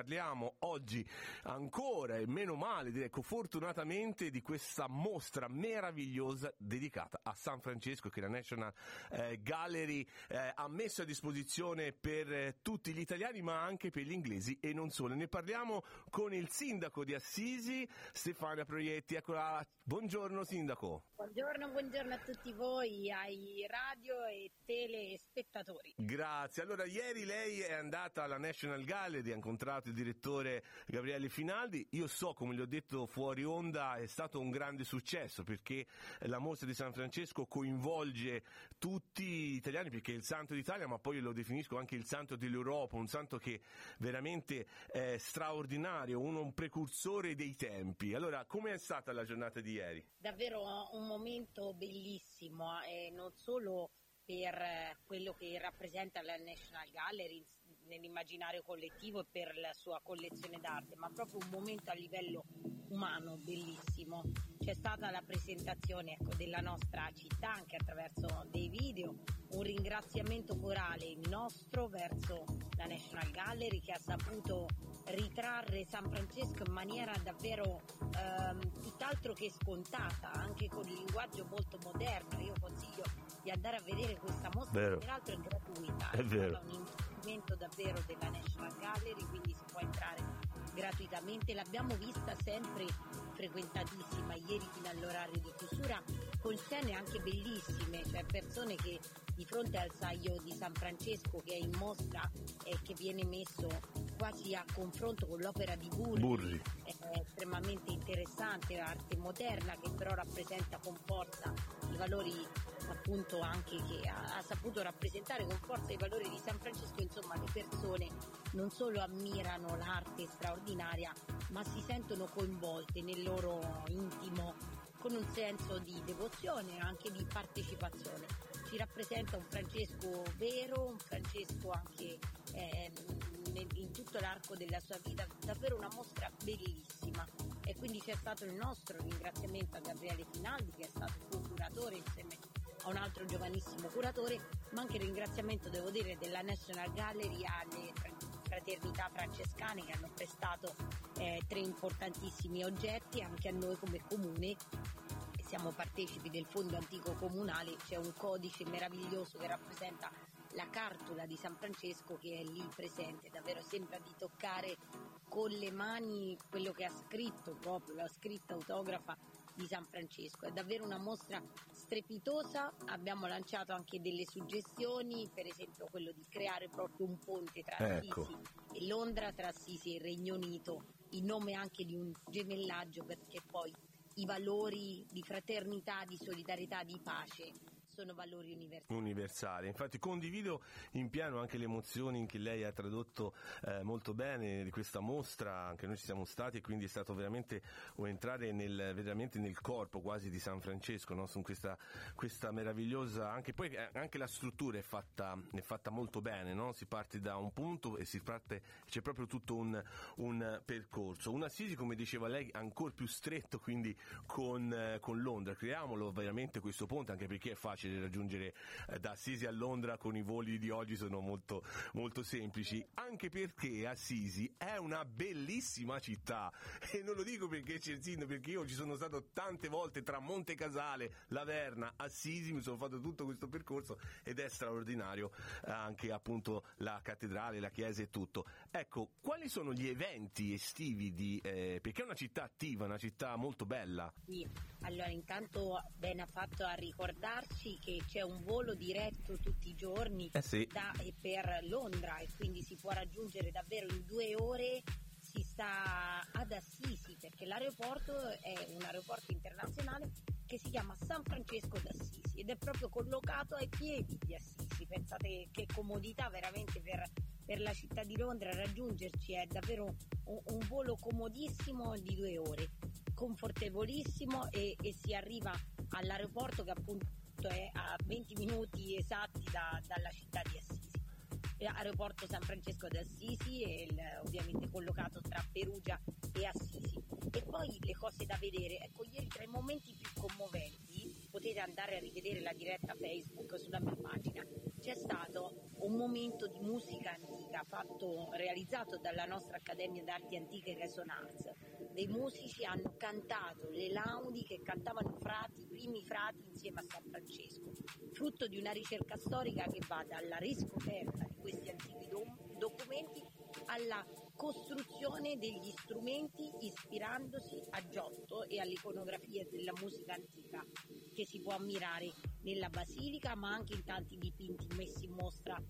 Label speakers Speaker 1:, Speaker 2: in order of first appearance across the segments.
Speaker 1: Parliamo oggi ancora e meno male, direi, ecco, fortunatamente di questa mostra meravigliosa dedicata a San Francesco che la National eh, Gallery eh, ha messo a disposizione per eh, tutti gli italiani ma anche per gli inglesi e non solo. Ne parliamo con il sindaco di Assisi, Stefania Proietti. Eccola. Buongiorno sindaco.
Speaker 2: Buongiorno, buongiorno a tutti voi, ai radio e telespettatori.
Speaker 1: Grazie. Allora, ieri lei è andata alla National Gallery, ha incontrato direttore Gabriele Finaldi. Io so, come gli ho detto fuori onda, è stato un grande successo perché la mostra di San Francesco coinvolge tutti gli italiani perché è il santo d'Italia, ma poi lo definisco anche il santo dell'Europa, un santo che veramente è straordinario, uno, un precursore dei tempi. Allora, come è stata la giornata di ieri?
Speaker 2: Davvero un momento bellissimo eh, non solo per eh, quello che rappresenta la National Gallery nell'immaginario collettivo e per la sua collezione d'arte, ma proprio un momento a livello umano bellissimo. C'è stata la presentazione ecco, della nostra città anche attraverso dei video, un ringraziamento corale nostro verso la National Gallery che ha saputo ritrarre San Francesco in maniera davvero ehm, tutt'altro che scontata, anche con il linguaggio molto moderno. Io consiglio di andare a vedere questa mostra,
Speaker 1: Vero.
Speaker 2: peraltro è gratuita,
Speaker 1: È vero.
Speaker 2: un investimento davvero della National Gallery, quindi si può entrare gratuitamente. L'abbiamo vista sempre frequentatissima, ieri fino all'orario di chiusura, con scene anche bellissime, cioè persone che di fronte al saio di San Francesco che è in mostra e che viene messo quasi a confronto con l'opera di Burri,
Speaker 1: Burri.
Speaker 2: è estremamente interessante, arte moderna che però rappresenta con forza i valori appunto anche che ha, ha saputo rappresentare con forza i valori di San Francesco, insomma le persone non solo ammirano l'arte straordinaria ma si sentono coinvolte nel loro intimo con un senso di devozione e anche di partecipazione. Ci rappresenta un Francesco vero, un Francesco anche nel- in tutto l'arco della sua vita, davvero una mostra bellissima. E quindi c'è stato il nostro ringraziamento a Gabriele Finaldi che è stato il suo curatore insieme a un altro giovanissimo curatore, ma anche il ringraziamento, devo dire, della National Gallery alle fra- fraternità francescane che hanno prestato eh, tre importantissimi oggetti anche a noi come comune siamo partecipi del fondo antico comunale, c'è un codice meraviglioso che rappresenta la cartula di San Francesco che è lì presente, davvero sembra di toccare con le mani quello che ha scritto proprio, la scritta autografa di San Francesco. È davvero una mostra strepitosa, abbiamo lanciato anche delle suggestioni, per esempio quello di creare proprio un ponte tra
Speaker 1: Ecco.
Speaker 2: Assisi e Londra, tra Assisi e il Regno Unito, in nome anche di un gemellaggio perché poi i valori di fraternità, di solidarietà, di pace sono valori universali.
Speaker 1: universale. Infatti condivido in pieno anche le emozioni che lei ha tradotto eh, molto bene di questa mostra, anche noi ci siamo stati e quindi è stato veramente un entrare nel, veramente nel corpo quasi di San Francesco, no? su questa, questa meravigliosa, anche poi eh, anche la struttura è fatta, è fatta molto bene, no? si parte da un punto e si parte, c'è proprio tutto un, un percorso. Un Assisi, come diceva lei, ancora più stretto quindi con, eh, con Londra, creiamolo veramente questo ponte anche perché è facile raggiungere eh, da Assisi a Londra con i voli di oggi sono molto, molto semplici, anche perché Assisi è una bellissima città e non lo dico perché c'è il sindaco, perché io ci sono stato tante volte tra Monte Casale, Laverna, Assisi, mi sono fatto tutto questo percorso ed è straordinario eh, anche appunto la cattedrale, la chiesa e tutto. Ecco, quali sono gli eventi estivi di, eh, perché è una città attiva, una città molto bella.
Speaker 2: Sì, allora intanto bene ha fatto a ricordarci che c'è un volo diretto tutti i giorni
Speaker 1: Eh sì.
Speaker 2: da e per Londra e quindi si può raggiungere davvero in due ore si sta ad Assisi perché l'aeroporto è un aeroporto internazionale che si chiama San Francesco d'Assisi ed è proprio collocato ai piedi di Assisi. Pensate che comodità veramente per, per la città di Londra raggiungerci è davvero un, un volo comodissimo di due ore, confortevolissimo e, e si arriva all'aeroporto che appunto è a 20 minuti esatti da- dalla città di Assisi. Aeroporto San Francesco d'Assisi, è il- ovviamente collocato tra Perugia e Assisi. E poi le cose da vedere, ecco ieri tra i momenti più commoventi, potete andare a rivedere la diretta Facebook sulla mia pagina, c'è stato un momento di musica antica fatto, realizzato dalla nostra Accademia d'Arti Antiche Resonance. Dei musici hanno cantato le laudi che cantavano frati, i primi frati insieme a San Francesco, frutto di una ricerca storica che va dalla riscoperta di questi antichi do- documenti alla costruzione degli strumenti ispirandosi a Giotto e all'iconografia della musica antica che si può ammirare nella basilica ma anche in tanti dipinti messi in mostra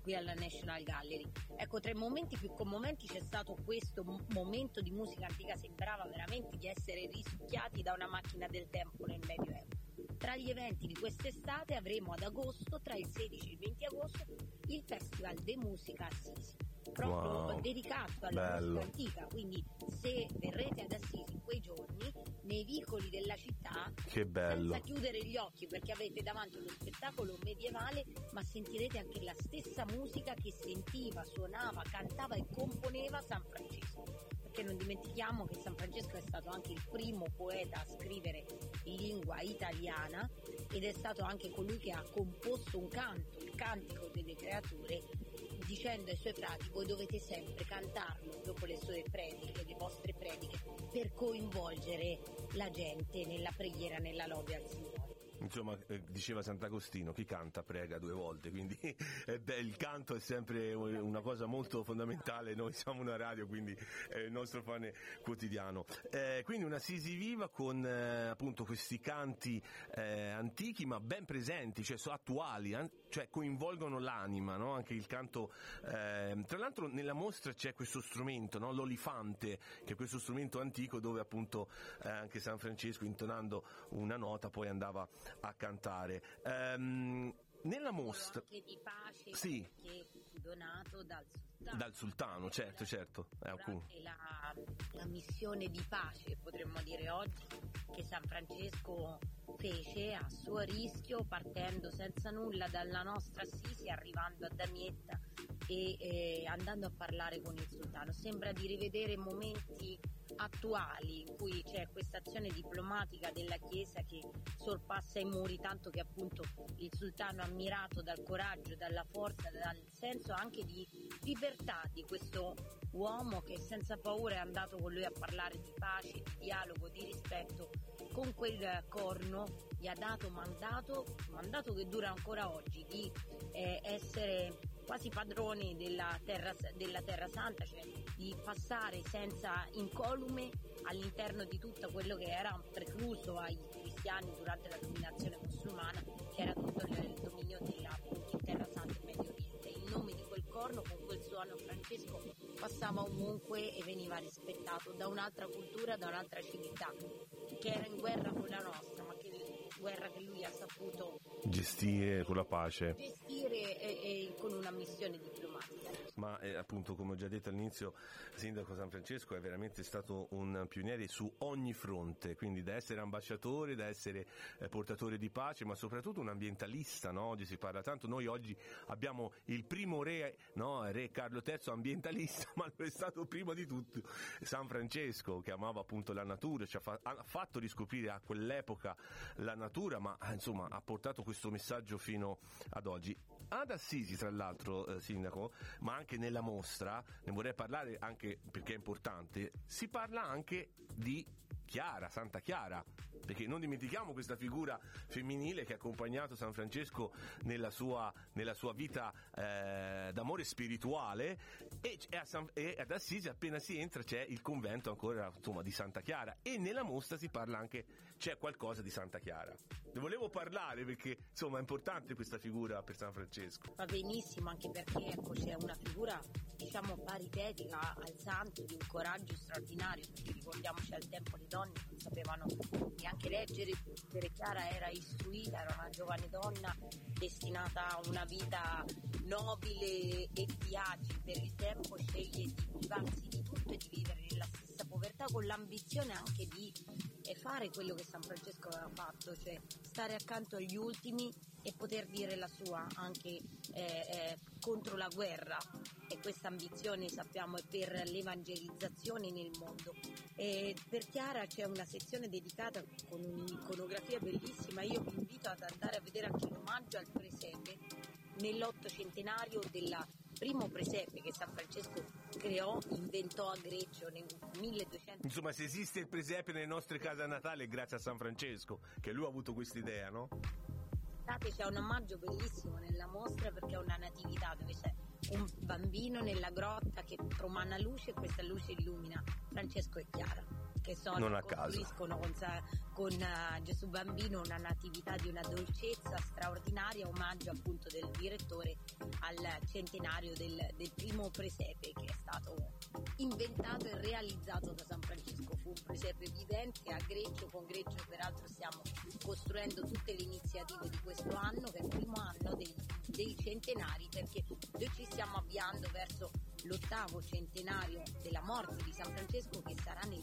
Speaker 2: qui alla National Gallery. Ecco, tra i momenti più commoventi c'è stato questo momento di musica antica, sembrava veramente di essere risucchiati da una macchina del tempo nel Medioevo. Tra gli eventi di quest'estate avremo ad agosto, tra il 16 e il 20 agosto, il Festival de Musica Assisi proprio wow. dedicato alla Bello. musica antica, quindi se verrete ad Assisi in quei giorni, nei vicoli della città, senza chiudere gli occhi perché avete davanti uno spettacolo medievale, ma sentirete anche la stessa musica che sentiva, suonava, cantava e componeva San Francesco. Perché non dimentichiamo che San Francesco è stato anche il primo poeta a scrivere in lingua italiana ed è stato anche colui che ha composto un canto, il cantico delle creature dicendo ai suoi frati voi dovete sempre cantarlo dopo le sue prediche, le vostre prediche, per coinvolgere la gente nella preghiera, nella lode al Signore.
Speaker 1: Insomma, eh, diceva Sant'Agostino, chi canta prega due volte, quindi eh, beh, il canto è sempre una cosa molto fondamentale, noi siamo una radio, quindi è il nostro pane quotidiano. Eh, quindi una Sisi viva con eh, appunto questi canti eh, antichi ma ben presenti, cioè sono attuali, cioè coinvolgono l'anima, no? anche il canto. Ehm, tra l'altro nella mostra c'è questo strumento, no? l'olifante, che è questo strumento antico dove appunto eh, anche San Francesco intonando una nota poi andava a cantare. Um, nella mostra...
Speaker 2: Anche di pace,
Speaker 1: sì.
Speaker 2: che donato dal sultano.
Speaker 1: Dal sultano, certo, certo.
Speaker 2: Eh, la, la missione di pace, potremmo dire oggi, che San Francesco fece a suo rischio, partendo senza nulla dalla nostra Assisi, arrivando a Damietta e eh, andando a parlare con il sultano. Sembra di rivedere momenti attuali in cui c'è questa azione diplomatica della Chiesa che sorpassa i muri, tanto che appunto il sultano ammirato dal coraggio, dalla forza, dal senso anche di libertà di questo uomo che senza paura è andato con lui a parlare di pace, di dialogo, di rispetto, con quel corno. Gli ha dato mandato, mandato che dura ancora oggi, di eh, essere quasi padroni della terra, della terra Santa, cioè di passare senza incolume all'interno di tutto quello che era precluso ai cristiani durante la dominazione musulmana, che era tutto il dominio della in Terra Santa e Medio Oriente. Il nome di quel corno con quel suono Francesco passava ovunque e veniva rispettato da un'altra cultura, da un'altra civiltà, che era in guerra con la nostra, ma che guerra che lui ha saputo
Speaker 1: gestire con la pace.
Speaker 2: Gestire con una missione diplomatica.
Speaker 1: Ma eh, appunto, come ho già detto all'inizio, Sindaco San Francesco è veramente stato un pioniere su ogni fronte, quindi da essere ambasciatore, da essere eh, portatore di pace, ma soprattutto un ambientalista, no? Oggi si parla tanto, noi oggi abbiamo il primo re, no? re Carlo III ambientalista, ma lo è stato prima di tutto San Francesco, che amava appunto la natura, ci ha, fa- ha fatto riscoprire a quell'epoca la natura, ma insomma ha portato questo messaggio fino ad oggi. Ad Assisi, tra l'altro, eh, Sindaco, ma anche nella mostra, ne vorrei parlare anche perché è importante, si parla anche di Chiara, Santa Chiara, perché non dimentichiamo questa figura femminile che ha accompagnato San Francesco nella sua, nella sua vita eh, d'amore spirituale e, e, San, e, ad Assisi appena si entra c'è il convento ancora insomma, di Santa Chiara e nella mostra si parla anche, c'è qualcosa di Santa Chiara. Ne volevo parlare perché insomma è importante questa figura per San Francesco.
Speaker 2: Va benissimo anche perché ecco, c'è una figura diciamo paritetica al santo di un coraggio straordinario perché ricordiamoci al tempo le donne non sapevano neanche leggere, scrivere. Chiara era istruita, era una giovane donna destinata a una vita nobile e di per il tempo, sceglie di privarsi di tutto e di vivere nella stessa povertà con l'ambizione anche di fare quello che San Francesco aveva fatto, cioè stare accanto agli ultimi e poter dire la sua anche eh, eh, contro la guerra e questa ambizione sappiamo è per l'evangelizzazione nel mondo. E per Chiara c'è una sezione dedicata con un'iconografia bellissima, io vi invito ad andare a vedere anche l'omaggio al presepe nell'ottocentenario del primo presepe che San Francesco creò, inventò a Greccio nel 1200.
Speaker 1: Insomma, se esiste il presepe nelle nostre case a Natale è grazie a San Francesco, che lui ha avuto questa idea, no?
Speaker 2: C'è un omaggio bellissimo nella mostra perché è una natività dove c'è un bambino nella grotta che promana luce e questa luce illumina Francesco e Chiara che sono,
Speaker 1: non a caso.
Speaker 2: con, con uh, Gesù Bambino una natività di una dolcezza straordinaria, omaggio appunto del direttore al centenario del, del primo presepe che è stato inventato e realizzato da San Francesco. Fu un presepe vivente a Greccio, con Greccio peraltro stiamo costruendo tutte le iniziative di questo anno, che è il primo anno dei, dei centenari, perché noi ci stiamo avviando verso l'ottavo centenario della morte di San Francesco che sarà nel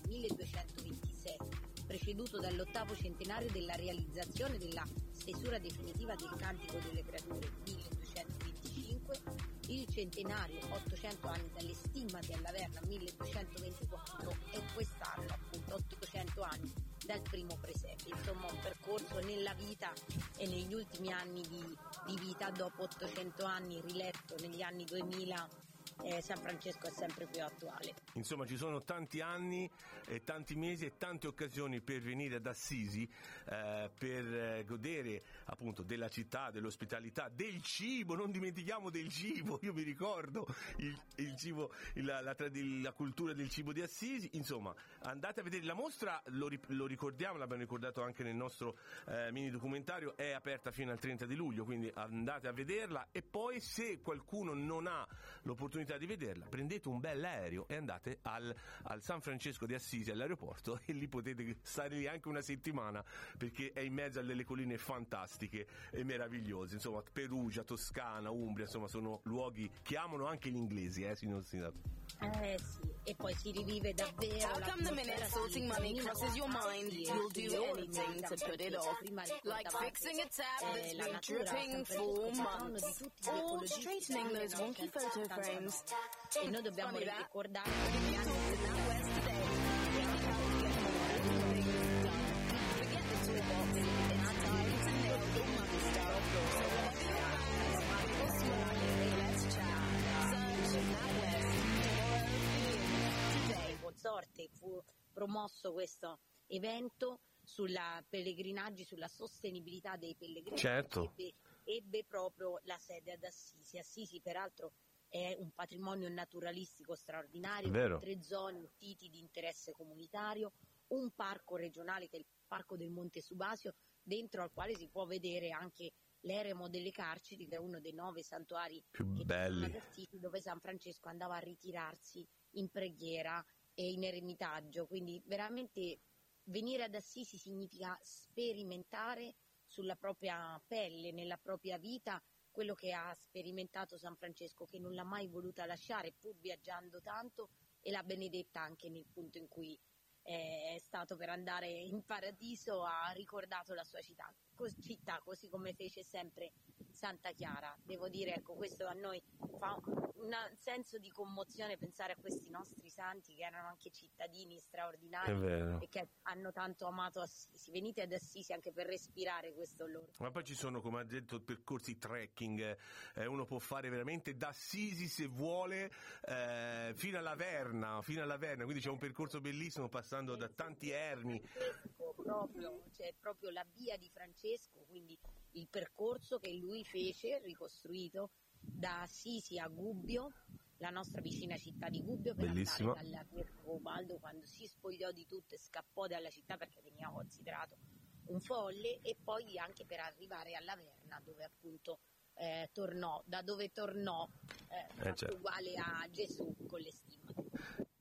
Speaker 2: 1226, preceduto dall'ottavo centenario della realizzazione della stesura definitiva del Cantico delle Creature 1225, il centenario 800 anni dalle stimmate alla Verna 1224 e quest'anno appunto 800 anni dal primo presepe, insomma un percorso nella vita e negli ultimi anni di, di vita dopo 800 anni riletto negli anni 2000 eh, San Francesco è sempre più attuale.
Speaker 1: Insomma ci sono tanti anni, e tanti mesi e tante occasioni per venire ad Assisi, eh, per eh, godere appunto della città, dell'ospitalità, del cibo, non dimentichiamo del cibo, io mi ricordo il, il cibo, la, la, la, cultura del cibo di Assisi, insomma andate a vedere. La mostra, lo, lo ricordiamo, l'abbiamo ricordato anche nel nostro eh, mini documentario, è aperta fino al 30 di luglio, quindi andate a vederla. E poi se qualcuno non ha l'opportunità di vederla, prendete un bel aereo e andate al, al San Francesco di Assisi all'aeroporto e lì potete stare lì anche una settimana perché è in mezzo a delle colline fantastiche e meravigliose, insomma Perugia, Toscana, Umbria, insomma sono luoghi che amano anche gli inglesi, eh signor Sindaco.
Speaker 2: Eh sì, e poi si rivive davvero
Speaker 3: How come the minute sorting money crosses your mind, you'll do anything to put it off? Like fixing a tap that's been dripping for months, or straightening those wonky photo frames.
Speaker 2: E noi promosso questo evento sulla pellegrinaggi, sulla sostenibilità dei pellegrinaggi.
Speaker 1: Certo.
Speaker 2: Ebbe, ebbe proprio la sede ad Assisi. Assisi peraltro è un patrimonio naturalistico straordinario,
Speaker 1: Vero.
Speaker 2: tre zone titi di interesse comunitario, un parco regionale che è il Parco del Monte Subasio, dentro al quale si può vedere anche l'eremo delle carceri, che è uno dei nove santuari
Speaker 1: più belli
Speaker 2: dove San Francesco andava a ritirarsi in preghiera e in eremitaggio, quindi veramente venire ad Assisi significa sperimentare sulla propria pelle, nella propria vita, quello che ha sperimentato San Francesco, che non l'ha mai voluta lasciare, pur viaggiando tanto, e l'ha benedetta anche nel punto in cui è stato per andare in paradiso, ha ricordato la sua città, città così come fece sempre Santa Chiara. Devo dire, ecco, questo a noi fa un senso di commozione pensare a questi nostri santi che erano anche cittadini straordinari e che hanno tanto amato Assisi. Venite ad Assisi anche per respirare questo loro.
Speaker 1: Ma poi ci sono, come ha detto, percorsi trekking, eh, uno può fare veramente da Assisi se vuole eh, fino alla Verna, fino alla Verna, quindi c'è un percorso bellissimo passando da tanti ermi.
Speaker 2: Proprio, c'è proprio la via di Francesco, quindi il percorso che lui fece, ricostruito da Assisi a Gubbio, la nostra vicina città di Gubbio, per
Speaker 1: Bellissimo.
Speaker 2: andare dalla Baldo quando si spogliò di tutto e scappò dalla città perché veniva considerato un folle e poi anche per arrivare alla Verna dove appunto eh, tornò, da dove tornò eh, eh, certo. uguale a Gesù con le stimmate.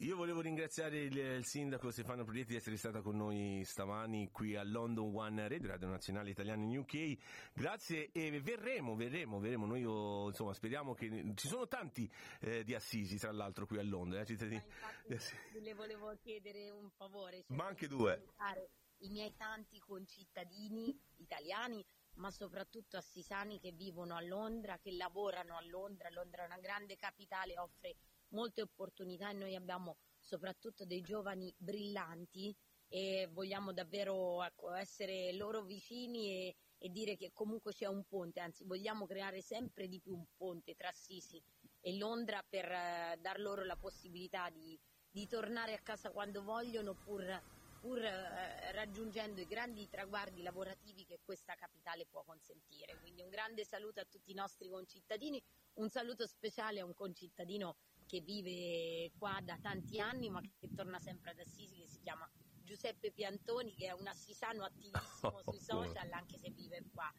Speaker 1: Io volevo ringraziare il, il, sindaco Stefano Prietti di essere stata con noi stamani qui a London One Radio, Radio Nazionale Italiana in UK. Grazie e verremo, verremo, verremo. Noi oh, insomma speriamo che ci sono tanti eh, di Assisi tra l'altro qui a Londra, eh, cittadini.
Speaker 2: Infatti, le volevo chiedere un favore.
Speaker 1: Cioè, Ma anche due.
Speaker 2: I miei tanti concittadini italiani ma soprattutto assisani che vivono a Londra, che lavorano a Londra. Londra è una grande capitale, offre molte opportunità e noi abbiamo soprattutto dei giovani brillanti e vogliamo davvero ecco, essere loro vicini e, e dire che comunque c'è un ponte, anzi vogliamo creare sempre di più un ponte tra Sisi e Londra per eh, dar loro la possibilità di, di, tornare a casa quando vogliono pur, pur eh, raggiungendo i grandi traguardi lavorativi che questa capitale può consentire. Quindi un grande saluto a tutti i nostri concittadini, un saluto speciale a un concittadino che vive qua da tanti anni ma che torna sempre ad Assisi che si chiama Giuseppe Piantoni che è un assisano attivissimo sui social anche se vive qua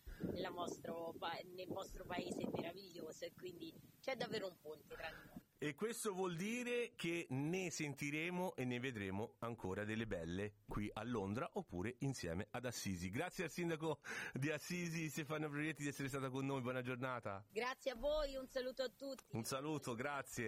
Speaker 2: vostro, nel vostro paese meraviglioso e quindi c'è davvero un ponte tra di noi.
Speaker 1: E questo vuol dire che ne sentiremo e ne vedremo ancora delle belle qui a Londra oppure insieme ad Assisi. Grazie al sindaco di Assisi Stefano Proietti di essere stata con noi, buona giornata.
Speaker 2: Grazie a voi, un saluto a tutti.
Speaker 1: Un saluto, grazie.